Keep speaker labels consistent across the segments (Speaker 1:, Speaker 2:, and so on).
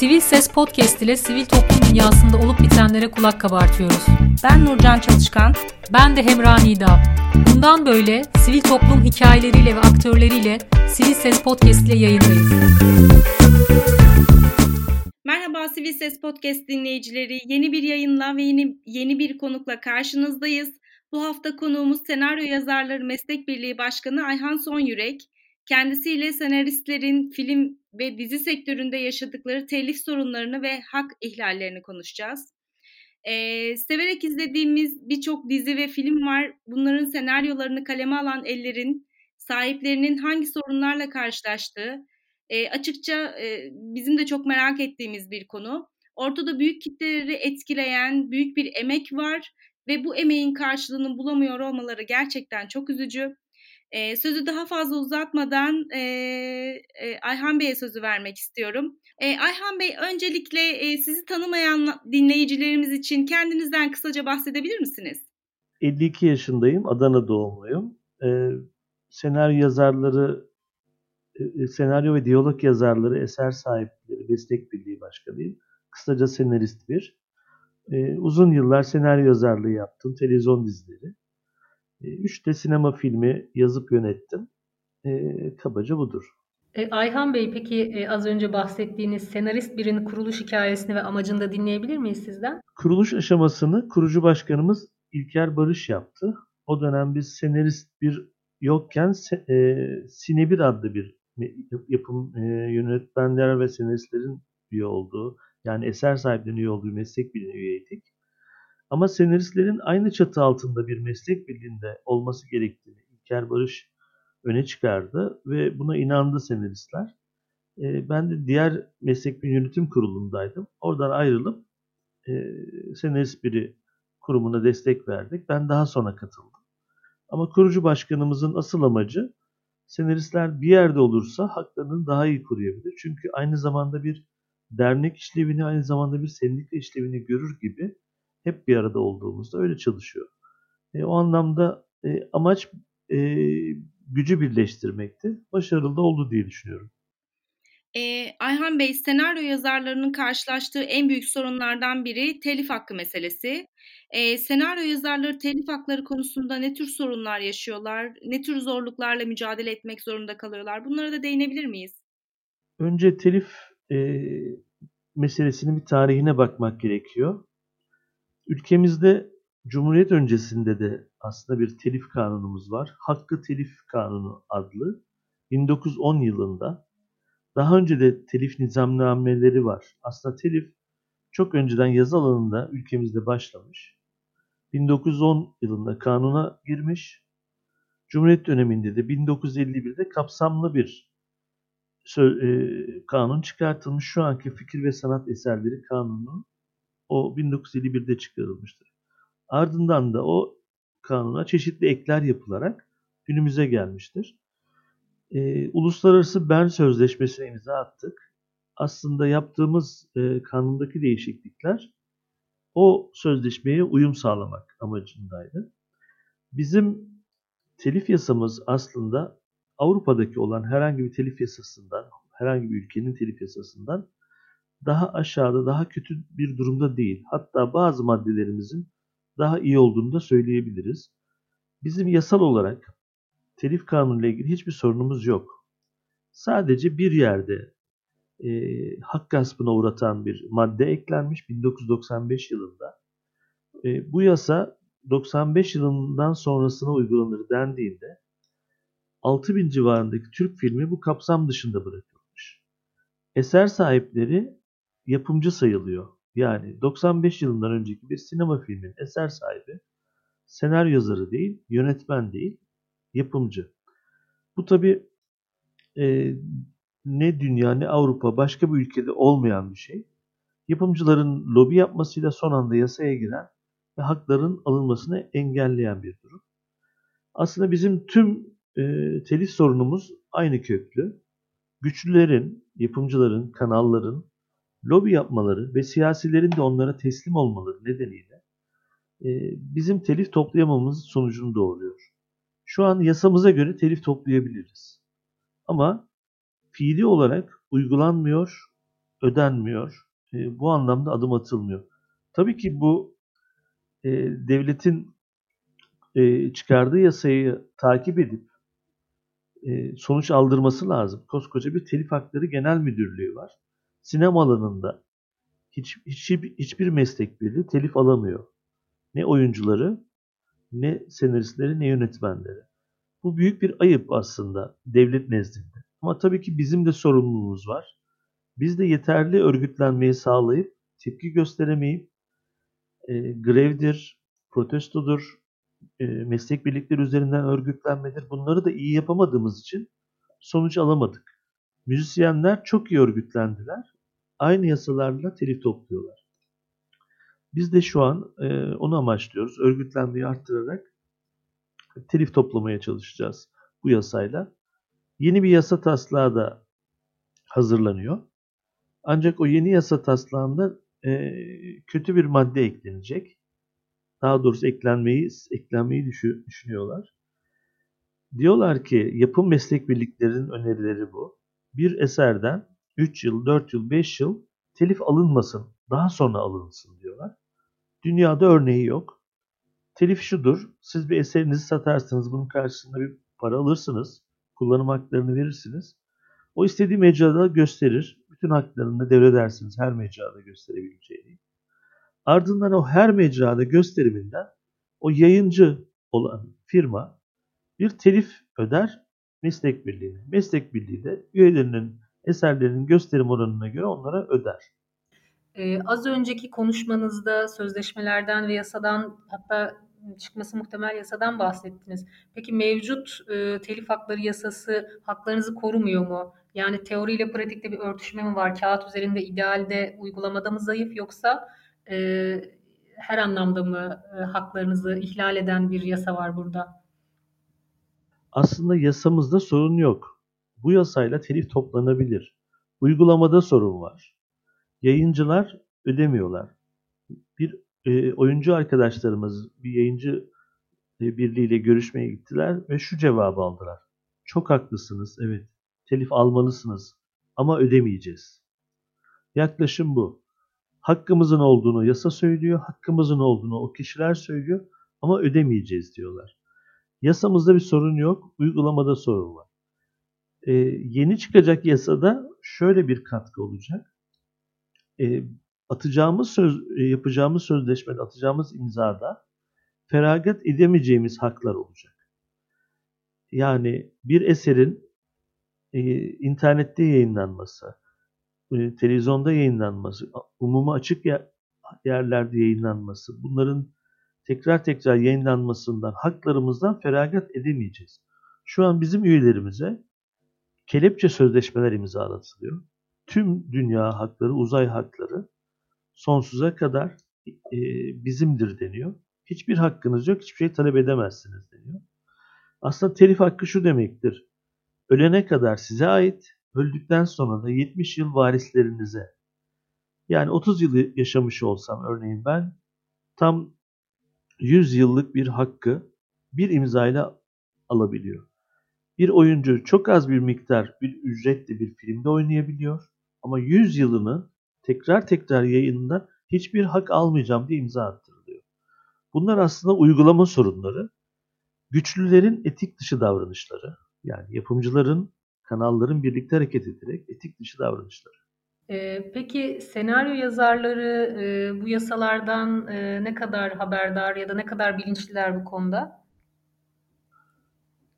Speaker 1: Sivil Ses Podcast ile sivil toplum dünyasında olup bitenlere kulak kabartıyoruz.
Speaker 2: Ben Nurcan Çalışkan.
Speaker 1: Ben de Hemra Nida. Bundan böyle sivil toplum hikayeleriyle ve aktörleriyle Sivil Ses Podcast ile yayındayız.
Speaker 2: Merhaba Sivil Ses Podcast dinleyicileri. Yeni bir yayınla ve yeni, yeni bir konukla karşınızdayız. Bu hafta konuğumuz senaryo yazarları meslek birliği başkanı Ayhan Sonyürek. Kendisiyle senaristlerin film ve dizi sektöründe yaşadıkları telif sorunlarını ve hak ihlallerini konuşacağız. Ee, severek izlediğimiz birçok dizi ve film var. Bunların senaryolarını kaleme alan ellerin sahiplerinin hangi sorunlarla karşılaştığı e, açıkça e, bizim de çok merak ettiğimiz bir konu. Ortada büyük kitleleri etkileyen büyük bir emek var ve bu emeğin karşılığını bulamıyor olmaları gerçekten çok üzücü. E, sözü daha fazla uzatmadan e, e, Ayhan Bey'e sözü vermek istiyorum. E, Ayhan Bey öncelikle e, sizi tanımayan dinleyicilerimiz için kendinizden kısaca bahsedebilir misiniz?
Speaker 3: 52 yaşındayım, Adana doğumluyum. E, senaryo yazarları, e, senaryo ve diyalog yazarları, eser sahipleri, meslek birliği başkanıyım. Kısaca senarist bir. E, uzun yıllar senaryo yazarlığı yaptım, televizyon dizileri. E, üç de sinema filmi yazıp yönettim. E, kabaca budur.
Speaker 1: E, Ayhan Bey peki e, az önce bahsettiğiniz senarist birinin kuruluş hikayesini ve amacını da dinleyebilir miyiz sizden?
Speaker 3: Kuruluş aşamasını kurucu başkanımız İlker Barış yaptı. O dönem biz senarist bir yokken e, Sinebir adlı bir yapım e, yönetmenler ve senaristlerin üye olduğu yani eser sahiplerinin üye olduğu meslek birliğine üyeydik. Ama senaristlerin aynı çatı altında bir meslek birliğinde olması gerektiğini İlker Barış öne çıkardı ve buna inandı senaristler. E, ben de diğer meslek bir yönetim kurulundaydım. Oradan ayrılıp e, senarist biri kurumuna destek verdik. Ben daha sonra katıldım. Ama kurucu başkanımızın asıl amacı senaristler bir yerde olursa haklarını daha iyi koruyabilir. Çünkü aynı zamanda bir dernek işlevini, aynı zamanda bir sendika işlevini görür gibi hep bir arada olduğumuzda öyle çalışıyor. E, o anlamda e, amaç e, gücü birleştirmekti. Başarılı da oldu diye düşünüyorum.
Speaker 2: E, Ayhan Bey, senaryo yazarlarının karşılaştığı en büyük sorunlardan biri telif hakkı meselesi. E, senaryo yazarları telif hakları konusunda ne tür sorunlar yaşıyorlar, ne tür zorluklarla mücadele etmek zorunda kalıyorlar? Bunlara da değinebilir miyiz?
Speaker 3: Önce telif e, meselesinin bir tarihine bakmak gerekiyor. Ülkemizde Cumhuriyet öncesinde de aslında bir telif kanunumuz var. Hakkı Telif Kanunu adlı. 1910 yılında daha önce de telif nizamnameleri var. Aslında telif çok önceden yazı alanında ülkemizde başlamış. 1910 yılında kanuna girmiş. Cumhuriyet döneminde de 1951'de kapsamlı bir kanun çıkartılmış. Şu anki fikir ve sanat eserleri kanunu o 1951'de çıkarılmıştır. Ardından da o kanuna çeşitli ekler yapılarak günümüze gelmiştir. E, Uluslararası Bern Sözleşmesi'ne imza attık. Aslında yaptığımız e, kanundaki değişiklikler o sözleşmeye uyum sağlamak amacındaydı. Bizim telif yasamız aslında Avrupa'daki olan herhangi bir telif yasasından, herhangi bir ülkenin telif yasasından daha aşağıda, daha kötü bir durumda değil. Hatta bazı maddelerimizin daha iyi olduğunu da söyleyebiliriz. Bizim yasal olarak telif kanunuyla ilgili hiçbir sorunumuz yok. Sadece bir yerde e, hak gaspına uğratan bir madde eklenmiş 1995 yılında. E, bu yasa 95 yılından sonrasına uygulanır dendiğinde 6000 civarındaki Türk filmi bu kapsam dışında bırakılmış. Eser sahipleri yapımcı sayılıyor. Yani 95 yılından önceki bir sinema filmin eser sahibi senaryo yazarı değil, yönetmen değil, yapımcı. Bu tabi e, ne dünya ne Avrupa başka bir ülkede olmayan bir şey. Yapımcıların lobi yapmasıyla son anda yasaya giren ve hakların alınmasını engelleyen bir durum. Aslında bizim tüm e, telif sorunumuz aynı köklü. Güçlülerin, yapımcıların, kanalların lobi yapmaları ve siyasilerin de onlara teslim olmaları nedeniyle e, bizim telif toplayamamız sonucunu doğuruyor. Şu an yasamıza göre telif toplayabiliriz. Ama fiili olarak uygulanmıyor ödenmiyor. E, bu anlamda adım atılmıyor. Tabii ki bu e, devletin e, çıkardığı yasayı takip edip e, sonuç aldırması lazım. Koskoca bir telif hakları genel müdürlüğü var. Sinema alanında hiç, hiç, hiçbir meslek birliği telif alamıyor. Ne oyuncuları, ne senaristleri, ne yönetmenleri. Bu büyük bir ayıp aslında devlet nezdinde. Ama tabii ki bizim de sorumluluğumuz var. Biz de yeterli örgütlenmeyi sağlayıp tepki gösteremeyip e, grevdir, protestodur, e, meslek birlikleri üzerinden örgütlenmedir. Bunları da iyi yapamadığımız için sonuç alamadık. Müzisyenler çok iyi örgütlendiler. Aynı yasalarla telif topluyorlar. Biz de şu an e, onu amaçlıyoruz. Örgütlenmeyi arttırarak telif toplamaya çalışacağız bu yasayla. Yeni bir yasa taslağı da hazırlanıyor. Ancak o yeni yasa taslağında e, kötü bir madde eklenecek. Daha doğrusu eklenmeyi eklenmeyi düşünüyorlar. Diyorlar ki yapım meslek birliklerinin önerileri bu. Bir eserden 3 yıl, 4 yıl, 5 yıl telif alınmasın, daha sonra alınsın diyorlar. Dünyada örneği yok. Telif şudur, siz bir eserinizi satarsınız, bunun karşısında bir para alırsınız, kullanım haklarını verirsiniz. O istediği mecrada gösterir, bütün haklarını devredersiniz her mecrada gösterebileceğini. Ardından o her mecrada gösteriminden o yayıncı olan firma bir telif öder meslek birliğine. Meslek birliği de üyelerinin eserlerinin gösterim oranına göre onlara öder.
Speaker 1: Ee, az önceki konuşmanızda sözleşmelerden ve yasadan hatta çıkması muhtemel yasadan bahsettiniz. Peki mevcut e, telif hakları yasası haklarınızı korumuyor mu? Yani teoriyle pratikte bir örtüşme mi var? Kağıt üzerinde idealde uygulamada mı zayıf yoksa e, her anlamda mı e, haklarınızı ihlal eden bir yasa var burada?
Speaker 3: Aslında yasamızda sorun yok. Bu yasayla telif toplanabilir. Uygulamada sorun var. Yayıncılar ödemiyorlar. Bir e, oyuncu arkadaşlarımız bir yayıncı e, birliğiyle görüşmeye gittiler ve şu cevabı aldılar. Çok haklısınız, evet. Telif almalısınız ama ödemeyeceğiz. Yaklaşım bu. Hakkımızın olduğunu yasa söylüyor, hakkımızın olduğunu o kişiler söylüyor ama ödemeyeceğiz diyorlar. Yasamızda bir sorun yok, uygulamada sorun var. Ee, yeni çıkacak yasada şöyle bir katkı olacak. Ee, atacağımız söz, e, yapacağımız sözleşmede, atacağımız imzada feragat edemeyeceğimiz haklar olacak. Yani bir eserin e, internette yayınlanması, e, televizyonda yayınlanması, umuma açık yer, yerlerde yayınlanması, bunların tekrar tekrar yayınlanmasından, haklarımızdan feragat edemeyeceğiz. Şu an bizim üyelerimize kelepçe sözleşmeler imzalatılıyor. Tüm dünya hakları, uzay hakları sonsuza kadar e, bizimdir deniyor. Hiçbir hakkınız yok, hiçbir şey talep edemezsiniz deniyor. Aslında telif hakkı şu demektir. Ölene kadar size ait, öldükten sonra da 70 yıl varislerinize. Yani 30 yıl yaşamış olsam örneğin ben tam 100 yıllık bir hakkı bir imzayla alabiliyor. Bir oyuncu çok az bir miktar bir ücretle bir filmde oynayabiliyor ama 100 yılını tekrar tekrar yayında hiçbir hak almayacağım diye imza attırılıyor. Bunlar aslında uygulama sorunları. Güçlülerin etik dışı davranışları, yani yapımcıların, kanalların birlikte hareket ederek etik dışı davranışları.
Speaker 1: Peki senaryo yazarları bu yasalardan ne kadar haberdar ya da ne kadar bilinçliler bu konuda?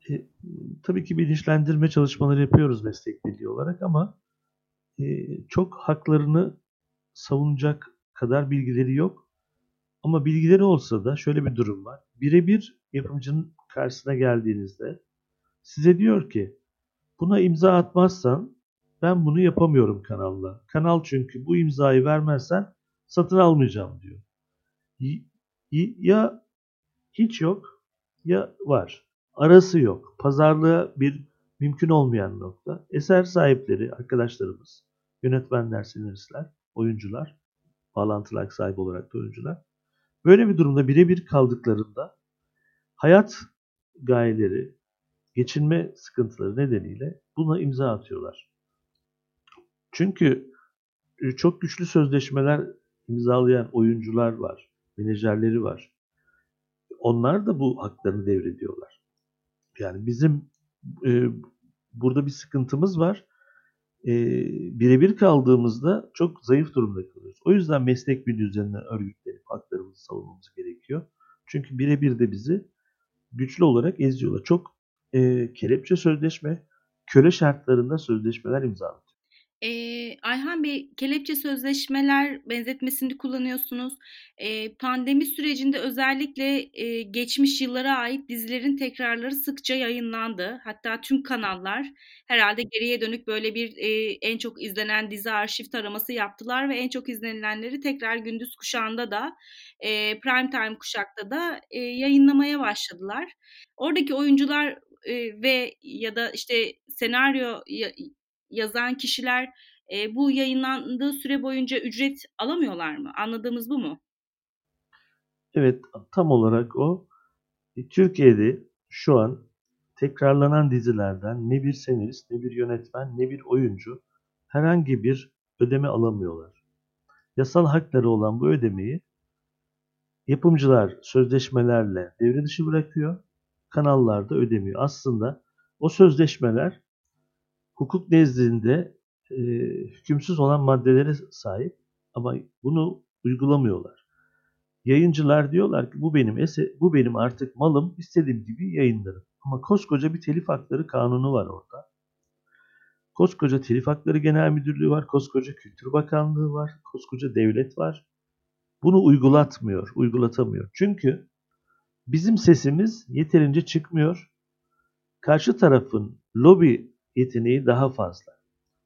Speaker 3: E, tabii ki bilinçlendirme çalışmaları yapıyoruz meslek birliği olarak ama e, çok haklarını savunacak kadar bilgileri yok. Ama bilgileri olsa da şöyle bir durum var. Birebir yapımcının karşısına geldiğinizde size diyor ki buna imza atmazsan ben bunu yapamıyorum kanalla. Kanal çünkü bu imzayı vermezsen satın almayacağım diyor. Ya hiç yok ya var. Arası yok. Pazarlığa bir mümkün olmayan nokta. Eser sahipleri, arkadaşlarımız, yönetmenler, senaristler, oyuncular, bağlantılar sahibi olarak da oyuncular. Böyle bir durumda birebir kaldıklarında hayat gayeleri, geçinme sıkıntıları nedeniyle buna imza atıyorlar. Çünkü e, çok güçlü sözleşmeler imzalayan oyuncular var, menajerleri var. Onlar da bu haklarını devrediyorlar. Yani bizim e, burada bir sıkıntımız var. E, birebir kaldığımızda çok zayıf durumda kalıyoruz. O yüzden meslek birliği üzerinden örgütlenip haklarımızı savunmamız gerekiyor. Çünkü birebir de bizi güçlü olarak eziyorlar. Çok e, kelepçe sözleşme, köle şartlarında sözleşmeler imzalatıyor.
Speaker 2: Eee, Ayhan Bey, kelepçe sözleşmeler benzetmesini kullanıyorsunuz. Eee, pandemi sürecinde özellikle eee, geçmiş yıllara ait dizilerin tekrarları sıkça yayınlandı. Hatta tüm kanallar herhalde geriye dönük böyle bir eee, en çok izlenen dizi arşiv taraması yaptılar ve en çok izlenilenleri tekrar gündüz kuşağında da eee prime time kuşakta da eee, yayınlamaya başladılar. Oradaki oyuncular ve ya da işte senaryo yazan kişiler e, bu yayınlandığı süre boyunca ücret alamıyorlar mı? Anladığımız bu mu?
Speaker 3: Evet, tam olarak o. E, Türkiye'de şu an tekrarlanan dizilerden ne bir senarist, ne bir yönetmen, ne bir oyuncu herhangi bir ödeme alamıyorlar. Yasal hakları olan bu ödemeyi yapımcılar sözleşmelerle devre dışı bırakıyor, kanallar da ödemiyor. Aslında o sözleşmeler hukuk nezdinde e, hükümsüz olan maddelere sahip ama bunu uygulamıyorlar. Yayıncılar diyorlar ki bu benim ese, bu benim artık malım istediğim gibi yayınlarım. Ama koskoca bir telif hakları kanunu var orada. Koskoca Telif Hakları Genel Müdürlüğü var, koskoca Kültür Bakanlığı var, koskoca devlet var. Bunu uygulatmıyor, uygulatamıyor. Çünkü bizim sesimiz yeterince çıkmıyor. Karşı tarafın lobi yeteneği daha fazla.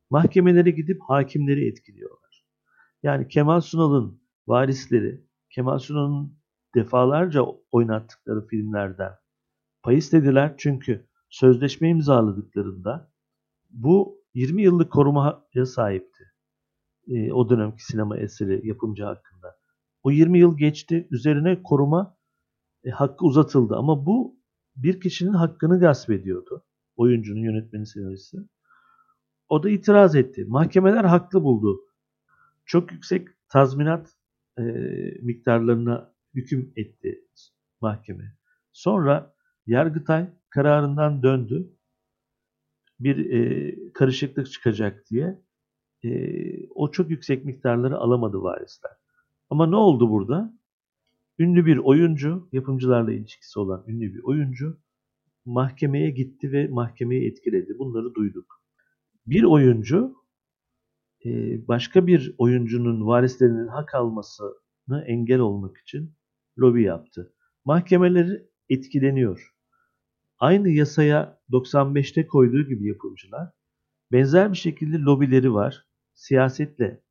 Speaker 3: Mahkemelere gidip hakimleri etkiliyorlar. Yani Kemal Sunal'ın varisleri, Kemal Sunal'ın defalarca oynattıkları filmlerden pay istediler çünkü sözleşme imzaladıklarında bu 20 yıllık korumaya sahipti. E, o dönemki sinema eseri yapımcı hakkında. O 20 yıl geçti. Üzerine koruma e, hakkı uzatıldı. Ama bu bir kişinin hakkını gasp ediyordu oyuncunun yönetmeni senaristi. O da itiraz etti. Mahkemeler haklı buldu. Çok yüksek tazminat e, miktarlarına hüküm etti mahkeme. Sonra Yargıtay kararından döndü. Bir e, karışıklık çıkacak diye e, o çok yüksek miktarları alamadı varisler. Ama ne oldu burada? Ünlü bir oyuncu, yapımcılarla ilişkisi olan ünlü bir oyuncu mahkemeye gitti ve mahkemeyi etkiledi. Bunları duyduk. Bir oyuncu e, başka bir oyuncunun varislerinin hak almasını engel olmak için lobi yaptı. Mahkemeleri etkileniyor. Aynı yasaya 95'te koyduğu gibi yapımcılar benzer bir şekilde lobileri var. Siyasetle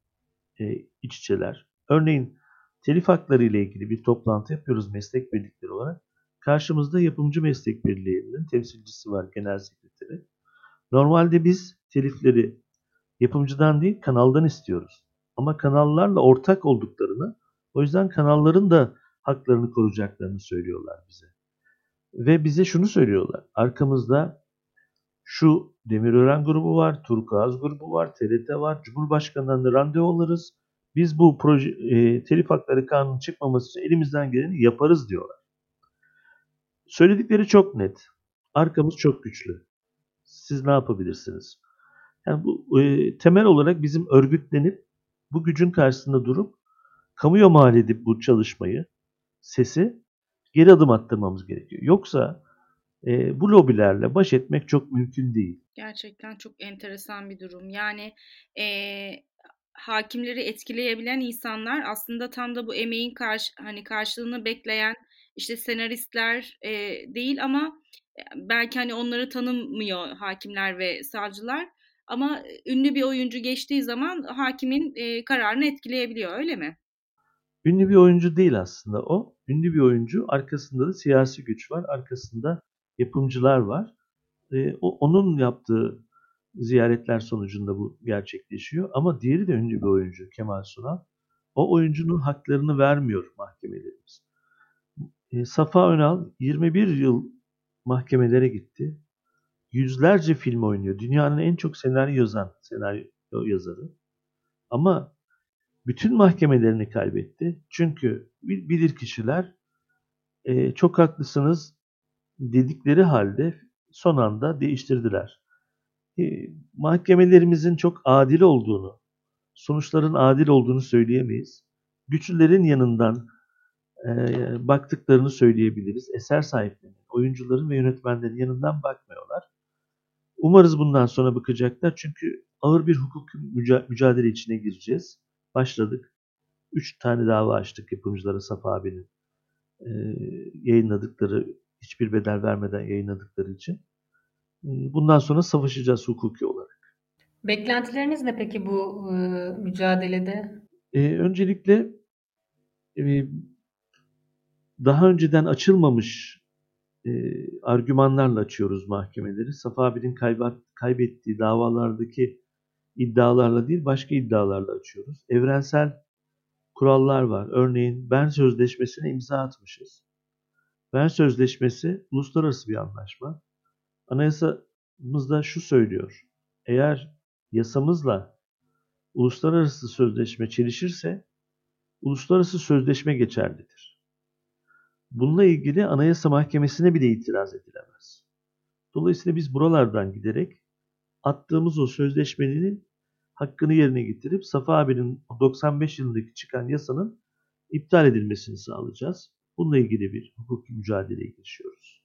Speaker 3: e, iç içeler. Örneğin telif hakları ile ilgili bir toplantı yapıyoruz meslek birlikleri olarak. Karşımızda yapımcı meslek birliğinin temsilcisi var, genel sekreteri. Normalde biz telifleri yapımcıdan değil kanaldan istiyoruz. Ama kanallarla ortak olduklarını, o yüzden kanalların da haklarını koruyacaklarını söylüyorlar bize. Ve bize şunu söylüyorlar. Arkamızda şu Demirören grubu var, Turkuaz grubu var, TRT var, Cumhurbaşkanı'ndan da randevu alırız. Biz bu proje, e, telif hakları kanunu çıkmaması için elimizden geleni yaparız diyorlar. Söyledikleri çok net. Arkamız çok güçlü. Siz ne yapabilirsiniz? Yani bu e, temel olarak bizim örgütlenip bu gücün karşısında durup kamuya mal edip bu çalışmayı, sesi geri adım attırmamız gerekiyor. Yoksa e, bu lobilerle baş etmek çok mümkün değil.
Speaker 2: Gerçekten çok enteresan bir durum. Yani e, hakimleri etkileyebilen insanlar aslında tam da bu emeğin karşı hani karşılığını bekleyen işte senaristler e, değil ama belki hani onları tanımıyor hakimler ve savcılar ama ünlü bir oyuncu geçtiği zaman hakimin e, kararını etkileyebiliyor öyle mi?
Speaker 3: Ünlü bir oyuncu değil aslında o. Ünlü bir oyuncu arkasında da siyasi güç var. Arkasında yapımcılar var. E, o, onun yaptığı ziyaretler sonucunda bu gerçekleşiyor. Ama diğeri de ünlü bir oyuncu Kemal Sunal. O oyuncunun haklarını vermiyor mahkemelerimiz. E, Safa Önal 21 yıl mahkemelere gitti. Yüzlerce film oynuyor. Dünyanın en çok senaryo yazan senaryo yazarı. Ama bütün mahkemelerini kaybetti. Çünkü bilir kişiler e, çok haklısınız dedikleri halde son anda değiştirdiler. E, mahkemelerimizin çok adil olduğunu, sonuçların adil olduğunu söyleyemeyiz. Güçlülerin yanından e, baktıklarını söyleyebiliriz. Eser sahiplerinin, oyuncuların ve yönetmenlerin yanından bakmıyorlar. Umarız bundan sonra bakacaklar çünkü ağır bir hukuk mücadele içine gireceğiz. Başladık. Üç tane dava açtık yapımcılara Safa abinin e, yayınladıkları, hiçbir bedel vermeden yayınladıkları için. E, bundan sonra savaşacağız hukuki olarak.
Speaker 1: Beklentileriniz ne peki bu e, mücadelede?
Speaker 3: E, öncelikle e, daha önceden açılmamış e, argümanlarla açıyoruz mahkemeleri. Safa abinin kaybettiği davalardaki iddialarla değil başka iddialarla açıyoruz. Evrensel kurallar var. Örneğin Bern Sözleşmesi'ne imza atmışız. Bern Sözleşmesi uluslararası bir anlaşma. Anayasamızda şu söylüyor. Eğer yasamızla uluslararası sözleşme çelişirse uluslararası sözleşme geçerlidir. Bununla ilgili Anayasa Mahkemesi'ne bile itiraz edilemez. Dolayısıyla biz buralardan giderek attığımız o sözleşmenin hakkını yerine getirip Safa abinin 95 yılındaki çıkan yasanın iptal edilmesini sağlayacağız. Bununla ilgili bir hukuki mücadeleye girişiyoruz.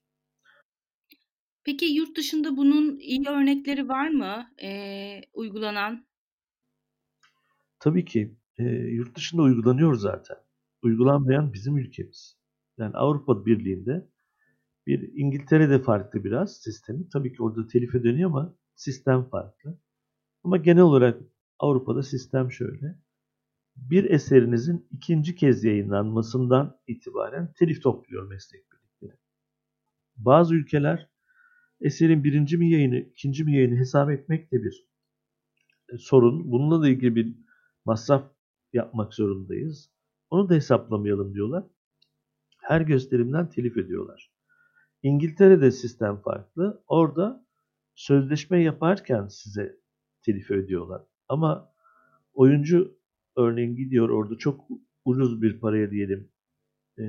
Speaker 2: Peki yurt dışında bunun iyi örnekleri var mı e, uygulanan?
Speaker 3: Tabii ki. E, yurt dışında uygulanıyor zaten. Uygulanmayan bizim ülkemiz. Yani Avrupa Birliği'nde bir İngiltere'de farklı biraz sistemi. Tabii ki orada telife dönüyor ama sistem farklı. Ama genel olarak Avrupa'da sistem şöyle. Bir eserinizin ikinci kez yayınlanmasından itibaren telif topluyor meslek birlikleri. Bazı ülkeler eserin birinci mi yayını, ikinci mi yayını hesap etmek de bir e, sorun. Bununla da ilgili bir masraf yapmak zorundayız. Onu da hesaplamayalım diyorlar. Her gösterimden telif ediyorlar. İngiltere'de sistem farklı. Orada sözleşme yaparken size telif ödüyorlar. Ama oyuncu örneğin gidiyor orada çok ucuz bir paraya diyelim e,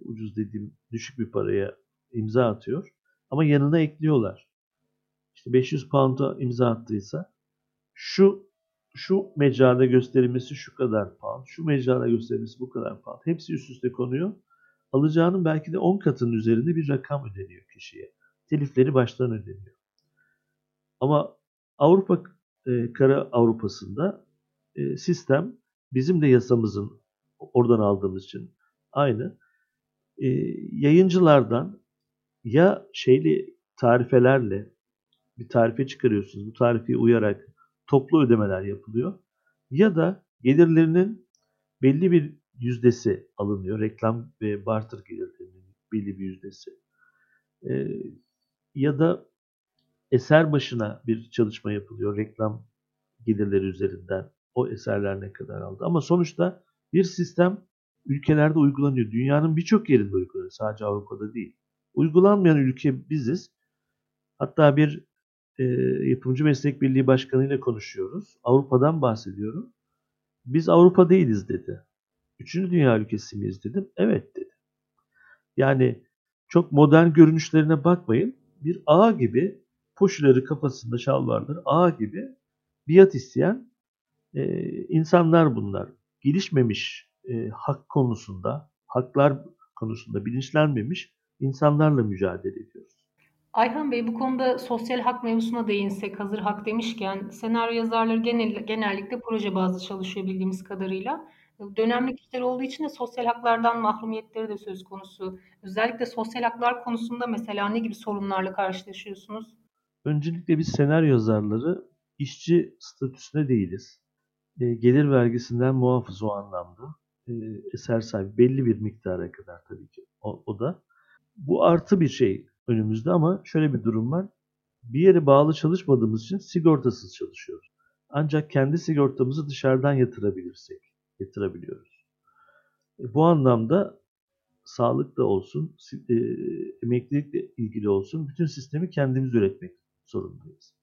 Speaker 3: ucuz dediğim düşük bir paraya imza atıyor. Ama yanına ekliyorlar. İşte 500 pound'a imza attıysa şu şu mecrada gösterilmesi şu kadar pound, şu mecrada gösterilmesi bu kadar pound. Hepsi üst üste konuyor. Alacağının belki de 10 katının üzerinde bir rakam ödeniyor kişiye. Telifleri baştan ödeniyor. Ama Avrupa e, Kara Avrupa'sında e, sistem bizim de yasamızın oradan aldığımız için aynı. E, yayıncılardan ya şeyli tarifelerle bir tarife çıkarıyorsunuz. Bu tarifeye uyarak toplu ödemeler yapılıyor. Ya da gelirlerinin belli bir yüzdesi alınıyor. Reklam ve barter gelirlerinin belli bir yüzdesi. E, ya da eser başına bir çalışma yapılıyor. Reklam gelirleri üzerinden o eserler ne kadar aldı. Ama sonuçta bir sistem ülkelerde uygulanıyor. Dünyanın birçok yerinde uygulanıyor. Sadece Avrupa'da değil. Uygulanmayan ülke biziz. Hatta bir e, yapımcı meslek birliği başkanı ile konuşuyoruz. Avrupa'dan bahsediyorum. Biz Avrupa değiliz dedi. Üçüncü dünya ülkesi miyiz dedim. Evet dedi. Yani çok modern görünüşlerine bakmayın. Bir ağ gibi poşuları kafasında şalvarları ağ gibi biat isteyen e, insanlar bunlar. Gelişmemiş e, hak konusunda, haklar konusunda bilinçlenmemiş insanlarla mücadele ediyoruz.
Speaker 1: Ayhan Bey bu konuda sosyal hak mevzusuna değinsek hazır hak demişken senaryo yazarları genel, genellikle proje bazlı çalışıyor bildiğimiz kadarıyla. Dönemlik işler olduğu için de sosyal haklardan mahrumiyetleri de söz konusu. Özellikle sosyal haklar konusunda mesela ne gibi sorunlarla karşılaşıyorsunuz?
Speaker 3: Öncelikle biz senaryo yazarları işçi statüsüne değiliz. E, gelir vergisinden muafız o anlamda. E, eser sahibi belli bir miktara kadar tabii ki o, o da. Bu artı bir şey önümüzde ama şöyle bir durum var. Bir yere bağlı çalışmadığımız için sigortasız çalışıyoruz. Ancak kendi sigortamızı dışarıdan yatırabilirsek yatırabiliyoruz. E, bu anlamda sağlık da olsun, e, emeklilikle ilgili olsun bütün sistemi kendimiz üretmek zorundayız.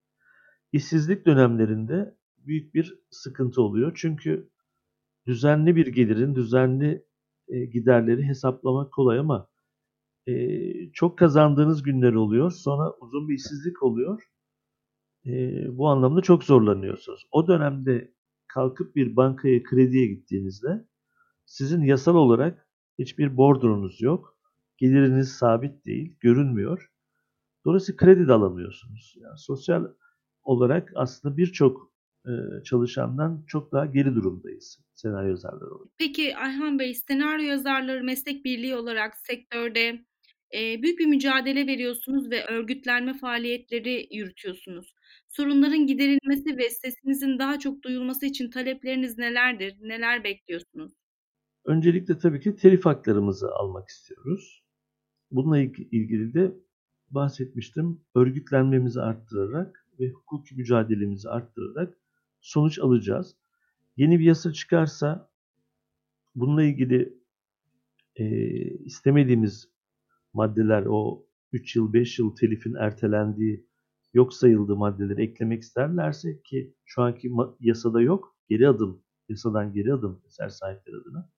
Speaker 3: İşsizlik dönemlerinde büyük bir sıkıntı oluyor. Çünkü düzenli bir gelirin düzenli e, giderleri hesaplamak kolay ama e, çok kazandığınız günler oluyor. Sonra uzun bir işsizlik oluyor. E, bu anlamda çok zorlanıyorsunuz. O dönemde kalkıp bir bankaya krediye gittiğinizde sizin yasal olarak hiçbir bordronuz yok. Geliriniz sabit değil, görünmüyor. Dolayısıyla kredi de alamıyorsunuz. Yani sosyal olarak aslında birçok e, çalışandan çok daha geri durumdayız senaryo yazarları olarak.
Speaker 2: Peki Ayhan Bey, senaryo yazarları meslek birliği olarak sektörde büyük bir mücadele veriyorsunuz ve örgütlenme faaliyetleri yürütüyorsunuz. Sorunların giderilmesi ve sesinizin daha çok duyulması için talepleriniz nelerdir? Neler bekliyorsunuz?
Speaker 3: Öncelikle tabii ki telif haklarımızı almak istiyoruz. Bununla ilgili de bahsetmiştim. Örgütlenmemizi arttırarak ve hukuki mücadelemizi arttırarak sonuç alacağız. Yeni bir yasa çıkarsa bununla ilgili e, istemediğimiz maddeler o 3 yıl 5 yıl telifin ertelendiği yok sayıldığı maddeleri eklemek isterlerse ki şu anki yasada yok geri adım yasadan geri adım eser sahipleri adına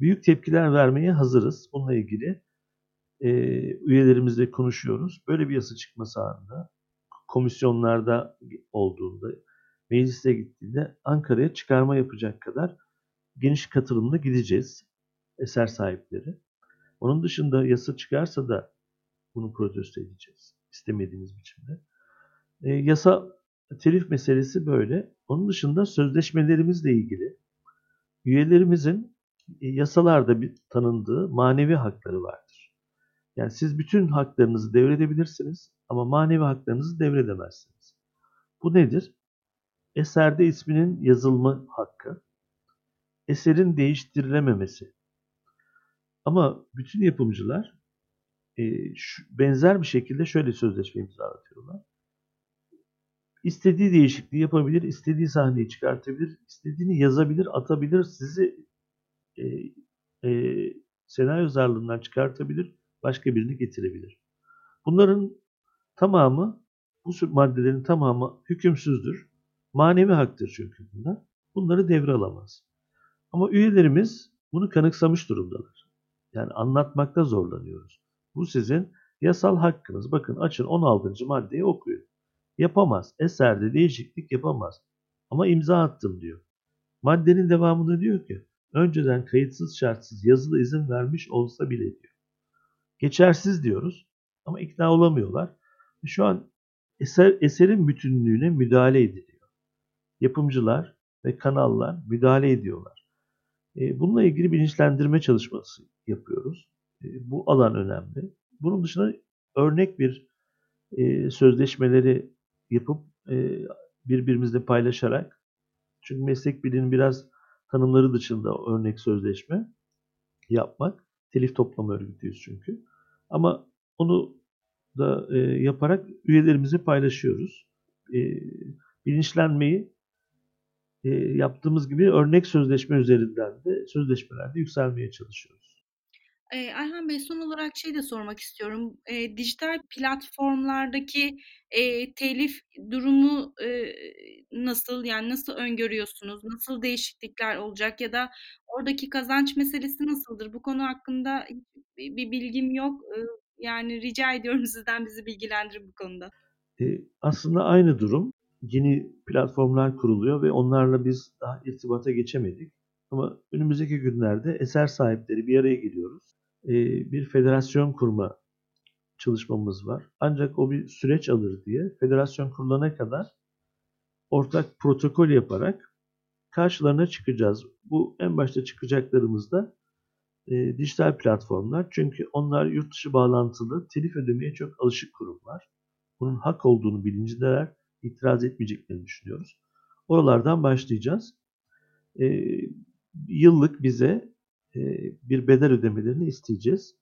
Speaker 3: büyük tepkiler vermeye hazırız. Bununla ilgili e, üyelerimizle konuşuyoruz. Böyle bir yasa çıkması anında komisyonlarda olduğunda meclise gittiğinde Ankara'ya çıkarma yapacak kadar geniş katılımla gideceğiz eser sahipleri. Onun dışında yasa çıkarsa da bunu protesto edeceğiz istemediğimiz biçimde. E, yasa telif meselesi böyle. Onun dışında sözleşmelerimizle ilgili üyelerimizin e, yasalarda bir tanındığı manevi hakları vardır. Yani siz bütün haklarınızı devredebilirsiniz ama manevi haklarınızı devredemezsiniz. Bu nedir? Eserde isminin yazılma hakkı, eserin değiştirilememesi. Ama bütün yapımcılar e, şu, benzer bir şekilde şöyle sözleşme imzalatıyorlar. İstediği değişikliği yapabilir, istediği sahneyi çıkartabilir, istediğini yazabilir, atabilir, sizi e, e, senaryo zarlığından çıkartabilir, başka birini getirebilir. Bunların tamamı, bu maddelerin tamamı hükümsüzdür. Manevi haktır çünkü bunlar. Bunları devre alamaz. Ama üyelerimiz bunu kanıksamış durumdalar. Yani anlatmakta zorlanıyoruz. Bu sizin yasal hakkınız. Bakın açın 16. maddeyi okuyun. Yapamaz. Eserde değişiklik yapamaz. Ama imza attım diyor. Maddenin devamında diyor ki önceden kayıtsız şartsız yazılı izin vermiş olsa bile diyor. Geçersiz diyoruz ama ikna olamıyorlar. Şu an eser, eserin bütünlüğüne müdahale ediliyor. Yapımcılar ve kanallar müdahale ediyorlar. E, bununla ilgili bilinçlendirme çalışması yapıyoruz. E, bu alan önemli. Bunun dışında örnek bir e, sözleşmeleri yapıp birbirimizle paylaşarak çünkü meslek birliğinin biraz tanımları dışında örnek sözleşme yapmak. Telif toplama örgütüyüz çünkü. Ama onu da e, yaparak üyelerimizi paylaşıyoruz. E, bilinçlenmeyi e, yaptığımız gibi örnek sözleşme üzerinden de sözleşmelerde yükselmeye çalışıyoruz.
Speaker 2: Eee, Ayhan Bey, son olarak şey de sormak istiyorum. Eee, dijital platformlardaki, eee, telif durumu, eee, nasıl? Yani nasıl öngörüyorsunuz? Nasıl değişiklikler olacak ya da oradaki kazanç meselesi nasıldır? Bu konu hakkında bir bilgim yok. Iıı, yani rica ediyorum sizden bizi bilgilendirin bu konuda.
Speaker 3: Eee, aslında aynı durum. Yeni platformlar kuruluyor ve onlarla biz daha irtibata geçemedik. Ama önümüzdeki günlerde eser sahipleri bir araya geliyoruz bir federasyon kurma çalışmamız var. Ancak o bir süreç alır diye federasyon kurulana kadar ortak protokol yaparak karşılarına çıkacağız. Bu en başta çıkacaklarımız da e, dijital platformlar. Çünkü onlar yurt dışı bağlantılı telif ödemeye çok alışık kurumlar. Bunun hak olduğunu bilincindeler. İtiraz etmeyeceklerini düşünüyoruz. Oralardan başlayacağız. E, yıllık bize bir bedel ödemelerini isteyeceğiz.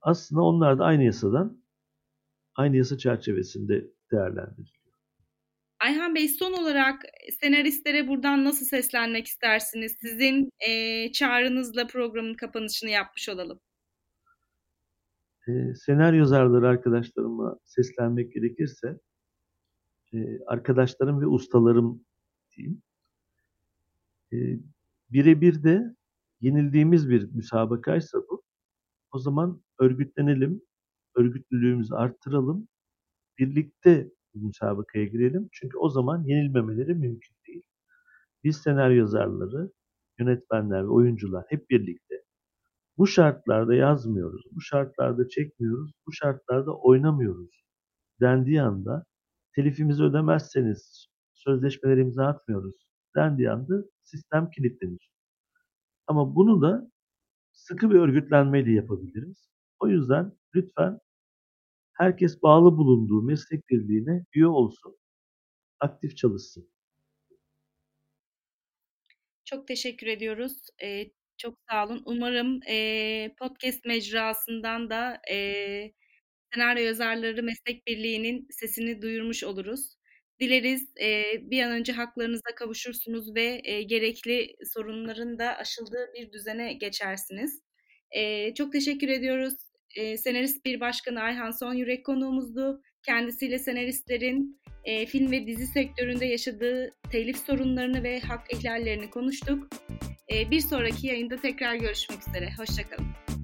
Speaker 3: Aslında onlar da aynı yasadan, aynı yasa çerçevesinde değerlendiriliyor.
Speaker 2: Ayhan Bey son olarak senaristlere buradan nasıl seslenmek istersiniz? Sizin e, çağrınızla programın kapanışını yapmış olalım.
Speaker 3: E, senaryo yazarları arkadaşlarıma seslenmek gerekirse e, arkadaşlarım ve ustalarım diyeyim. E, birebir de yenildiğimiz bir müsabakaysa bu, o zaman örgütlenelim, örgütlülüğümüzü arttıralım, birlikte müsabakaya girelim. Çünkü o zaman yenilmemeleri mümkün değil. Biz senaryo yazarları, yönetmenler ve oyuncular hep birlikte bu şartlarda yazmıyoruz, bu şartlarda çekmiyoruz, bu şartlarda oynamıyoruz dendiği anda telifimizi ödemezseniz sözleşmeleri imza atmıyoruz dendiği anda sistem kilitlenir. Ama bunu da sıkı bir örgütlenmeyle yapabiliriz. O yüzden lütfen herkes bağlı bulunduğu meslek birliğine üye olsun, aktif çalışsın.
Speaker 2: Çok teşekkür ediyoruz. Ee, çok sağ olun. Umarım e, podcast mecrasından da e, Senaryo Yazarları Meslek Birliği'nin sesini duyurmuş oluruz. Dileriz e, bir an önce haklarınıza kavuşursunuz ve e, gerekli sorunların da aşıldığı bir düzene geçersiniz. E, çok teşekkür ediyoruz. E, senarist bir başkanı Ayhan Son Yürek konuğumuzdu. Kendisiyle senaristlerin e, film ve dizi sektöründe yaşadığı telif sorunlarını ve hak ihlallerini konuştuk. E, bir sonraki yayında tekrar görüşmek üzere. Hoşçakalın.